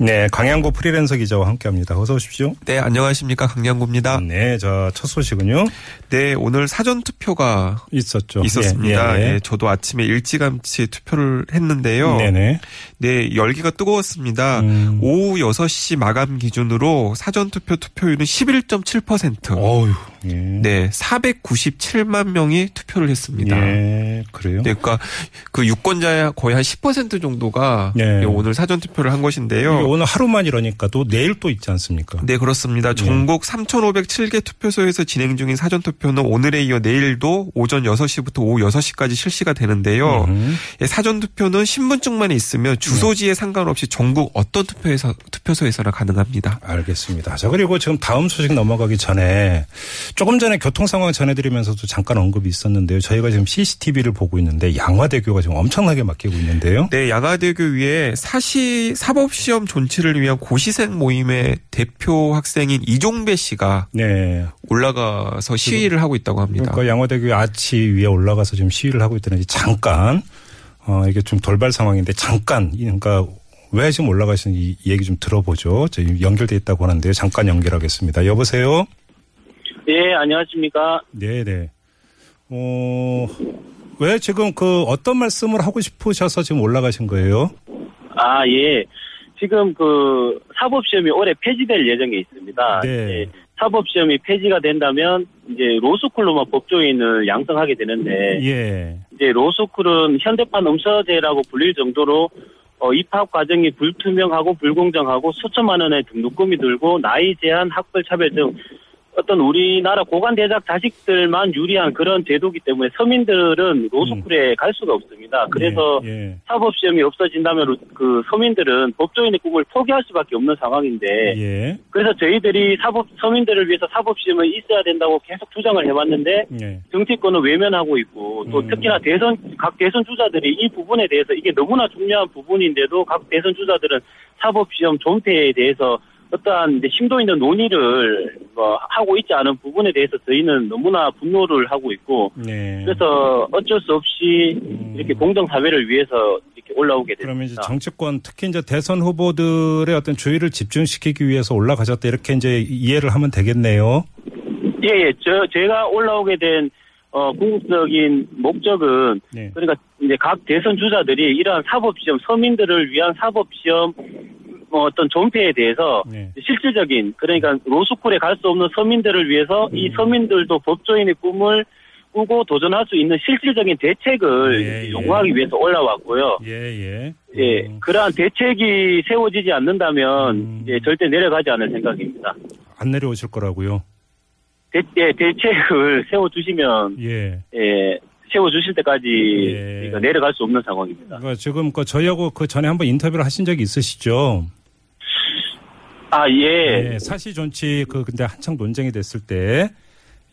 네, 강양구 프리랜서 기자와 함께합니다. 어서 오십시오. 네, 안녕하십니까. 강양구입니다. 네, 자첫 소식은요. 네, 오늘 사전 투표가 있었죠. 있었습니다. 예, 예, 예, 저도 아침에 일찌감치 투표를 했는데요. 네네. 네, 열기가 뜨거웠습니다. 음. 오후 6시 마감 기준으로 사전 투표 투표율은 11.7%. 어휴. 예. 네, 497만 명이 투표를 했습니다. 예, 그래요. 네, 그러니까 그 유권자의 거의 한 10% 정도가 네. 예, 오늘 사전 투표를 한 것인데요. 오늘 하루만 이러니까 또 내일 또 있지 않습니까? 네, 그렇습니다. 전국 3,507개 투표소에서 진행 중인 사전 투표는 오늘에 이어 내일도 오전 6시부터 오후 6시까지 실시가 되는데요. 음. 예, 사전 투표는 신분증만 있으면 주소지에 상관없이 전국 어떤 투표에서 투표소에서나 가능합니다. 알겠습니다. 자, 그리고 지금 다음 소식 넘어가기 전에 조금 전에 교통 상황 전해드리면서도 잠깐 언급이 있었는데요. 저희가 지금 CCTV를 보고 있는데 양화대교가 지금 엄청나게 막히고 있는데요. 네, 양화대교 위에 사시 사법시험 존치를 위한 고시생 모임의 대표 학생인 이종배 씨가 네. 올라가서 시위를 하고 있다고 합니다. 그러니까 양화대교 아치 위에 올라가서 지금 시위를 하고 있다는지 잠깐 어 이게 좀 돌발 상황인데 잠깐 그러니까 왜 지금 올라가시는지 이 얘기 좀 들어보죠. 지금 연결돼 있다고 하는데요. 잠깐 연결하겠습니다. 여보세요. 예, 안녕하십니까. 네 네. 어, 왜 지금 그 어떤 말씀을 하고 싶으셔서 지금 올라가신 거예요? 아, 예. 지금 그 사법시험이 올해 폐지될 예정에 있습니다. 네. 예, 사법시험이 폐지가 된다면 이제 로스쿨로만 법조인을 양성하게 되는데 예. 이제 로스쿨은 현대판 음서제라고 불릴 정도로 어, 입학 과정이 불투명하고 불공정하고 수천만 원의 등록금이 들고 나이 제한, 학벌 차별 등 어떤 우리나라 고관 대작 자식들만 유리한 그런 제도기 때문에 서민들은 로스쿨에 갈 수가 없습니다. 그래서 예, 예. 사법 시험이 없어진다면 그 서민들은 법조인의 꿈을 포기할 수밖에 없는 상황인데 예. 그래서 저희들이 사법 서민들을 위해서 사법 시험은 있어야 된다고 계속 주장을 해왔는데 예. 정치권은 외면하고 있고 또 음. 특히나 대선 각 대선 주자들이 이 부분에 대해서 이게 너무나 중요한 부분인데도 각 대선 주자들은 사법 시험 존폐에 대해서 어떠한 이제 심도 있는 논의를 뭐 하고 있지 않은 부분에 대해서 저희는 너무나 분노를 하고 있고 네. 그래서 어쩔 수 없이 이렇게 공정 사회를 위해서 이렇게 올라오게 그러면 이제. 정치권 특히 이제 대선 후보들의 어떤 주의를 집중시키기 위해서 올라가셨다 이렇게 이제 이해를 하면 되겠네요. 예, 예. 저, 제가 올라오게 된, 어, 궁극적인 목적은, 네. 그러니까 이제 각 대선 주자들이 이러한 사법 시험, 서민들을 위한 사법 시험, 뭐 어떤 존폐에 대해서 네. 실질적인, 그러니까 로스쿨에 갈 수 없는 서민들을 위해서 이 서민들도 법조인의 꿈을 꾸고 도전할 수 있는 실질적인 대책을 예, 예. 요구하기 위해서 올라왔고요. 예, 예. 예, 음, 그러한 대책이 세워지지 않는다면, 음. 예, 절대 내려가지 않을 생각입니다. 안 내려오실 거라고요. 대, 예, 대책을 세워주시면, 예. 예, 세워주실 때까지 예. 저희가 내려갈 수 없는 상황입니다. 그러니까 지금 그 저희하고 그 전에 한번 인터뷰를 하신 적이 있으시죠? 아, 예. 예, 사시 존치 그 근데 한창 논쟁이 됐을 때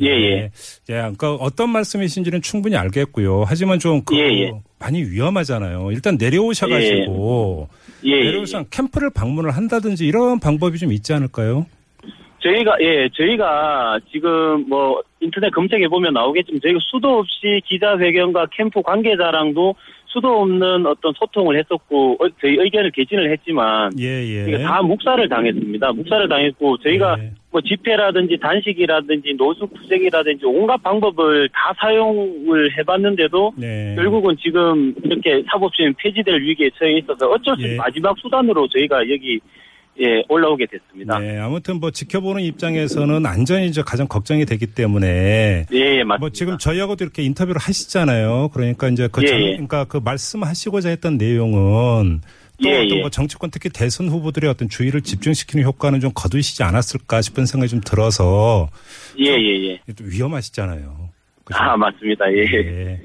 예, 예. 예, 그러니까 어떤 말씀이신지는 충분히 알겠고요. 하지만 좀그 예, 예. 많이 위험하잖아요. 일단 내려오셔 가지고 예, 예. 내려오셔 캠프를 방문을 한다든지 이런 방법이 좀 있지 않을까요? 저희가, 예, 저희가 지금 뭐 인터넷 검색해 보면 나오겠지만 저희가 수도 없이 기자회견과 캠프 관계자랑도 수도 없는 어떤 소통을 했었고, 어, 저희 의견을 개진을 했지만, 예, 예. 다 묵살을 당했습니다. 묵살을 당했고, 저희가 예. 뭐 집회라든지 단식이라든지 노숙 투쟁이라든지 온갖 방법을 다 사용을 해봤는데도 네. 결국은 지금 이렇게 사법시험 폐지될 위기에 처해 있어서 어쩔 수 없이 예. 마지막 수단으로 저희가 여기 예 올라오게 됐습니다. 네, 아무튼 뭐 지켜보는 입장에서는 안전이 이제 가장 걱정이 되기 때문에 예, 예, 맞습니다. 뭐 지금 저희하고도 이렇게 인터뷰를 하시잖아요. 그러니까 이제 그 예, 정- 예. 그러니까 그 말씀하시고자 했던 내용은 또 예, 어떤 예. 뭐 정치권 특히 대선 후보들의 어떤 주의를 집중시키는 효과는 좀 거두시지 않았을까 싶은 생각이 좀 들어서 예, 예, 예. 좀 위험하시잖아요. 그죠? 아, 맞습니다. 예. 예.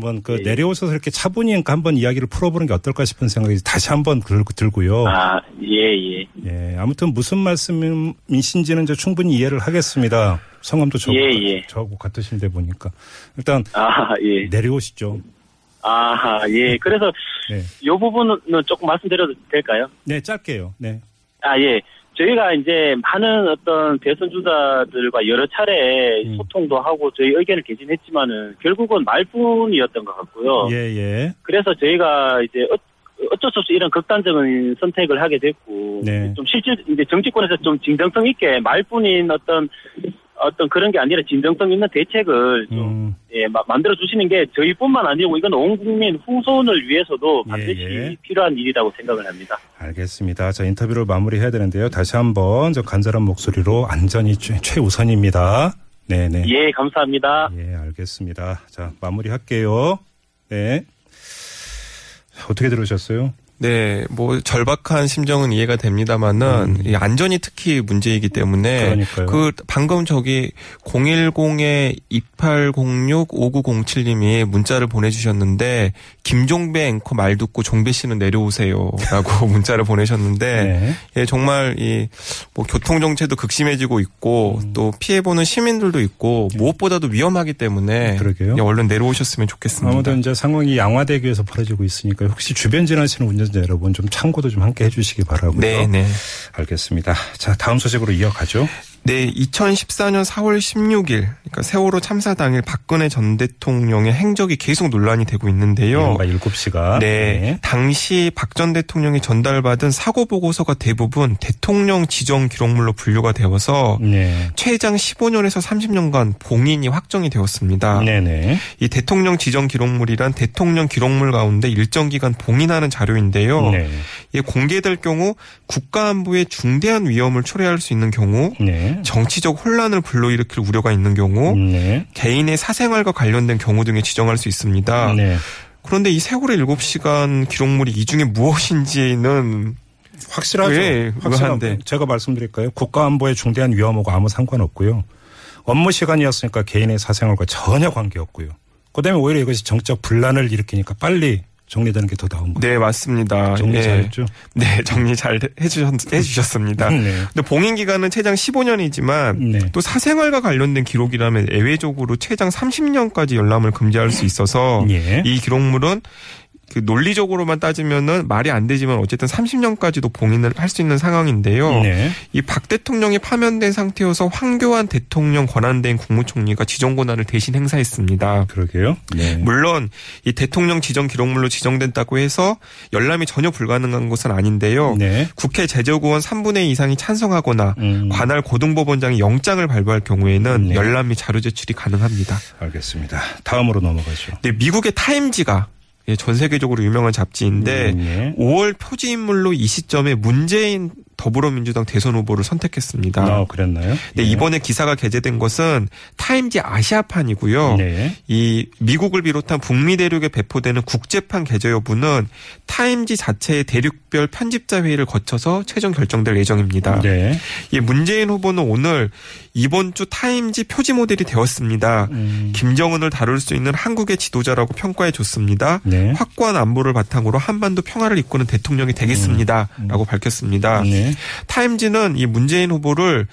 한번 그 예. 내려오셔서 이렇게 차분히 그러니까 한번 이야기를 풀어보는 게 어떨까 싶은 생각이 다시 한번 들- 들고요. 아, 예, 예. 예, 아무튼 무슨 말씀이신지는 이제 충분히 이해를 하겠습니다. 성함도 저하고, 예, 예. 저하고 같으신데 보니까 일단 아, 예. 내려오시죠. 아, 예. 그래서 네, 요 부분은 조금 말씀드려도 될까요? 네 짧게요. 네, 아, 예. 저희가 이제 많은 어떤 대선 주자들과 여러 차례 음. 소통도 하고 저희 의견을 개진했지만은 결국은 말뿐이었던 것 같고요. 예, 예. 그래서 저희가 이제 어, 어쩔 수 없이 이런 극단적인 선택을 하게 됐고 네. 좀 실질 이제 정치권에서 좀 진정성 있게 말뿐인 어떤 어떤 그런 게 아니라 진정성 있는 대책을 좀 음, 예, 마- 만들어 주시는 게 저희뿐만 아니고 이건 온 국민 후손을 위해서도 예, 반드시 예. 필요한 일이라고 생각을 합니다. 알겠습니다. 자 인터뷰를 마무리해야 되는데요. 다시 한번 저 간절한 목소리로 안전이 최, 최우선입니다. 네, 네. 예, 감사합니다. 예, 알겠습니다. 자, 마무리할게요. 네. 어떻게 들으셨어요? 네, 뭐 절박한 심정은 이해가 됩니다만은 이 안전이 특히 문제이기 때문에 음. 그러니까요. 그 방금 저기 010에 2806-5907님이 문자를 보내 주셨는데 김종배 앵커 말 듣고 종배 씨는 내려오세요라고 문자를 보내셨는데 네. 예, 정말 이 뭐 교통 정체도 극심해지고 있고 음. 또 피해 보는 시민들도 있고 무엇보다도 위험하기 때문에 네. 그러게요. 예, 얼른 내려오셨으면 좋겠습니다. 아무튼 이제 상황이 양화대교에서 벌어지고 있으니까 혹시 주변 지나시는 운전자 여러분 좀 참고도 좀 함께 해주시기 바라고요. 네, 네. 알겠습니다. 자, 다음 소식으로 이어가죠. 네, 2014년 4월 16일, 그러니까 세월호 참사 당일 박근혜 전 대통령의 행적이 계속 논란이 되고 있는데요. 이른바 7시가. 네, 당시 박 전 대통령이 전달받은 사고 보고서가 대부분 대통령 지정 기록물로 분류가 되어서 네. 최장 15년에서 30년간 봉인이 확정이 되었습니다. 네 네. 이 대통령 지정 기록물이란 대통령 기록물 가운데 일정 기간 봉인하는 자료인데요. 네. 이게 공개될 경우 국가 안보에 중대한 위험을 초래할 수 있는 경우 네. 정치적 혼란을 불러일으킬 우려가 있는 경우 네. 개인의 사생활과 관련된 경우 등에 지정할 수 있습니다. 네. 그런데 이 세월의 7시간 기록물이 이 중에 무엇인지는 확실하죠. 예, 확실한데. 제가 말씀드릴까요? 국가안보에 중대한 위험하고 아무 상관없고요. 업무 시간이었으니까 개인의 사생활과 전혀 관계없고요. 그다음에 오히려 이것이 정적 분란을 일으키니까 빨리 정리되는 게 더 나은 거예요. 네 맞습니다. 정리 예. 잘했죠? 네 정리 잘 해주셨, 해주셨습니다. 네. 근데 봉인 기간은 최장 15년이지만 네. 또 사생활과 관련된 기록이라면 예외적으로 최장 30년까지 열람을 금지할 수 있어서 예. 이 기록물은 그 논리적으로만 따지면은 말이 안 되지만 어쨌든 30년까지도 봉인을 할 수 있는 상황인데요. 네. 이박 대통령이 파면된 상태여서 황교안 대통령 권한대행 국무총리가 지정 권한을 대신 행사했습니다. 그러게요. 네. 물론 이 대통령 지정 기록물로 지정된다고 해서 열람이 전혀 불가능한 것은 아닌데요. 네. 국회 제적의원 3분의 2 이상이 찬성하거나 음. 관할 고등법원장이 영장을 발부할 경우에는 네. 열람 및 자료 제출이 가능합니다. 알겠습니다. 다음으로 넘어가죠. 네, 미국의 타임지가 예, 전 세계적으로 유명한 잡지인데 음, 예. 5월 표지 인물로 이 시점에 문재인 더불어민주당 대선 후보를 선택했습니다. 아, 그랬나요? 네, 이번에 기사가 게재된 것은 타임지 아시아판이고요. 네. 이 미국을 비롯한 북미 대륙에 배포되는 국제판 게재 여부는 타임지 자체의 대륙별 편집자 회의를 거쳐서 최종 결정될 예정입니다. 네. 이 문재인 후보는 오늘 이번 주 타임지 표지 모델이 되었습니다. 음. 김정은을 다룰 수 있는 한국의 지도자라고 평가해 줬습니다. 네. 확고한 안보를 바탕으로 한반도 평화를 이끄는 대통령이 되겠습니다라고 밝혔습니다. 음. 네. 타임지는 이 문재인 후보를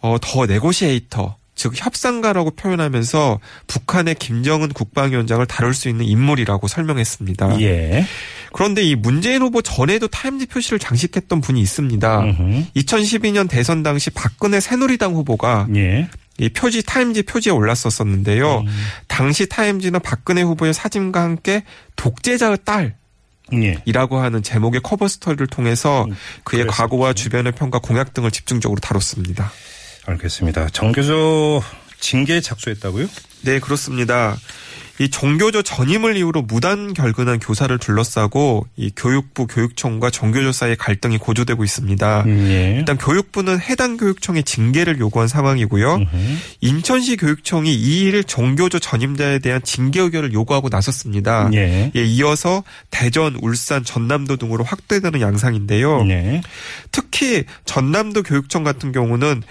어, 더 네고시에이터 즉 협상가라고 표현하면서 북한의 김정은 국방위원장을 다룰 수 있는 인물이라고 설명했습니다. 예. 그런데 이 문재인 후보 전에도 타임지 표시를 장식했던 분이 있습니다. 음흠. 2012년 대선 당시 박근혜 새누리당 후보가 예. 이 표지 타임지 표지에 올랐었었는데요. 음. 당시 타임지는 박근혜 후보의 사진과 함께 독재자의 딸이라고 예. 하는 제목의 커버 스토리를 통해서 그의 음, 그랬었죠. 과거와 주변의 평가 공약 등을 집중적으로 다뤘습니다. 알겠습니다. 전교조 징계에 착수했다고요? 네, 그렇습니다. 이 전교조 전임을 이유로 무단 결근한 교사를 둘러싸고 이 교육부 교육청과 전교조 사이의 갈등이 고조되고 있습니다. 예. 일단 교육부는 해당 교육청의 징계를 요구한 상황이고요. 음흠. 인천시 교육청이 2일 전교조 전임자에 대한 징계 의결을 요구하고 나섰습니다. 예. 예, 이어서 대전, 울산, 전남도 등으로 확대되는 양상인데요. 네. 특히 전남도 교육청 같은 경우는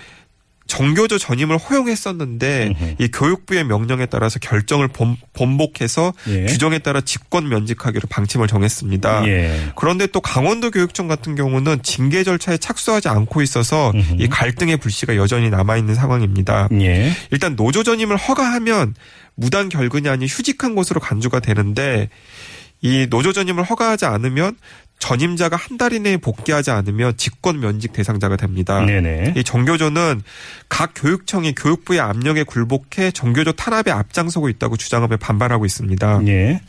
정교조 전임을 허용했었는데. 이 교육부의 명령에 따라서 결정을 본, 번복해서 예. 규정에 따라 직권 면직하기로 방침을 정했습니다. 예. 그런데 또 강원도 교육청 같은 경우는 징계 절차에 착수하지 않고 있어서 음흠. 이 갈등의 불씨가 여전히 남아 있는 상황입니다. 예. 일단 노조 전임을 허가하면 무단 결근이 아닌 휴직한 곳으로 간주가 되는데 이 노조 전임을 허가하지 않으면 전임자가 한 달 이내에 복귀하지 않으면 직권 면직 대상자가 됩니다. 네네. 이 정교조는 각 교육청이 교육부의 압력에 굴복해 정교조 탄압에 앞장서고 있다고 주장하며 반발하고 있습니다. 예.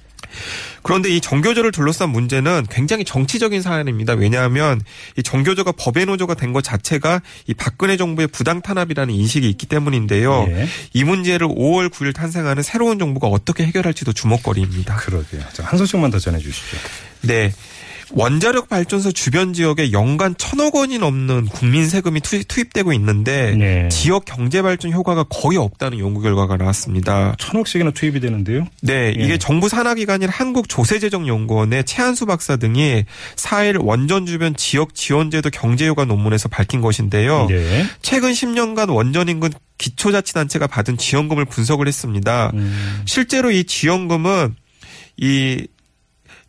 그런데 이 정교조를 둘러싼 문제는 굉장히 정치적인 사안입니다. 왜냐하면 이 정교조가 법의 노조가 된 것 자체가 이 박근혜 정부의 부당 탄압이라는 인식이 있기 때문인데요. 예. 이 문제를 5월 9일 탄생하는 새로운 정부가 어떻게 해결할지도 주목거리입니다. 그러게요. 자, 한 소식만 더 전해 주시죠. 네. 원자력 발전소 주변 지역에 연간 천억 원이 넘는 국민 세금이 투- 투입 되고 있는데 네. 지역 경제 발전 효과가 거의 없다는 연구 결과가 나왔습니다. 천억씩이나 투입이 되는데요. 네, 예. 이게 정부 산하기관인 한국조세재정연구원의 최한수 박사 등이 4일 원전 주변 지역 지원제도 경제효과 논문에서 밝힌 것인데요. 네. 최근 10년간 원전 인근 기초자치단체가 받은 지원금을 분석을 했습니다. 음. 실제로 이 지원금은 이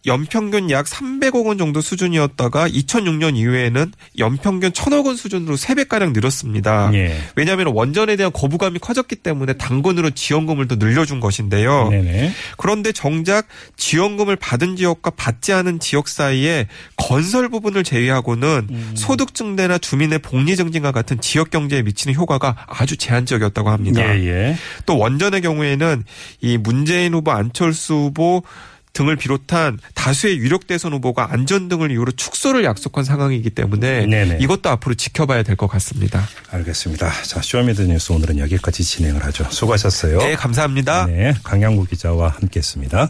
연평균 약 300억 원 정도 수준이었다가 2006년 이후에는 연평균 1000억 원 수준으로 3배가량 늘었습니다. 예. 왜냐하면 원전에 대한 거부감이 커졌기 때문에 당근으로 지원금을 더 늘려준 것인데요. 네네. 그런데 정작 지원금을 받은 지역과 받지 않은 지역 사이에 건설 부분을 제외하고는 음. 소득 증대나 주민의 복리 증진과 같은 지역 경제에 미치는 효과가 아주 제한적이었다고 합니다. 예, 예. 또 원전의 경우에는 이 문재인 후보, 안철수 후보 등을 비롯한 다수의 유력 대선 후보가 안전 등을 이유로 축소를 약속한 상황이기 때문에 네네. 이것도 앞으로 지켜봐야 될 것 같습니다. 알겠습니다. 자, 쇼미더뉴스 오늘은 여기까지 진행을 하죠. 수고하셨어요. 네, 감사합니다. 네, 강양구 기자와 함께했습니다.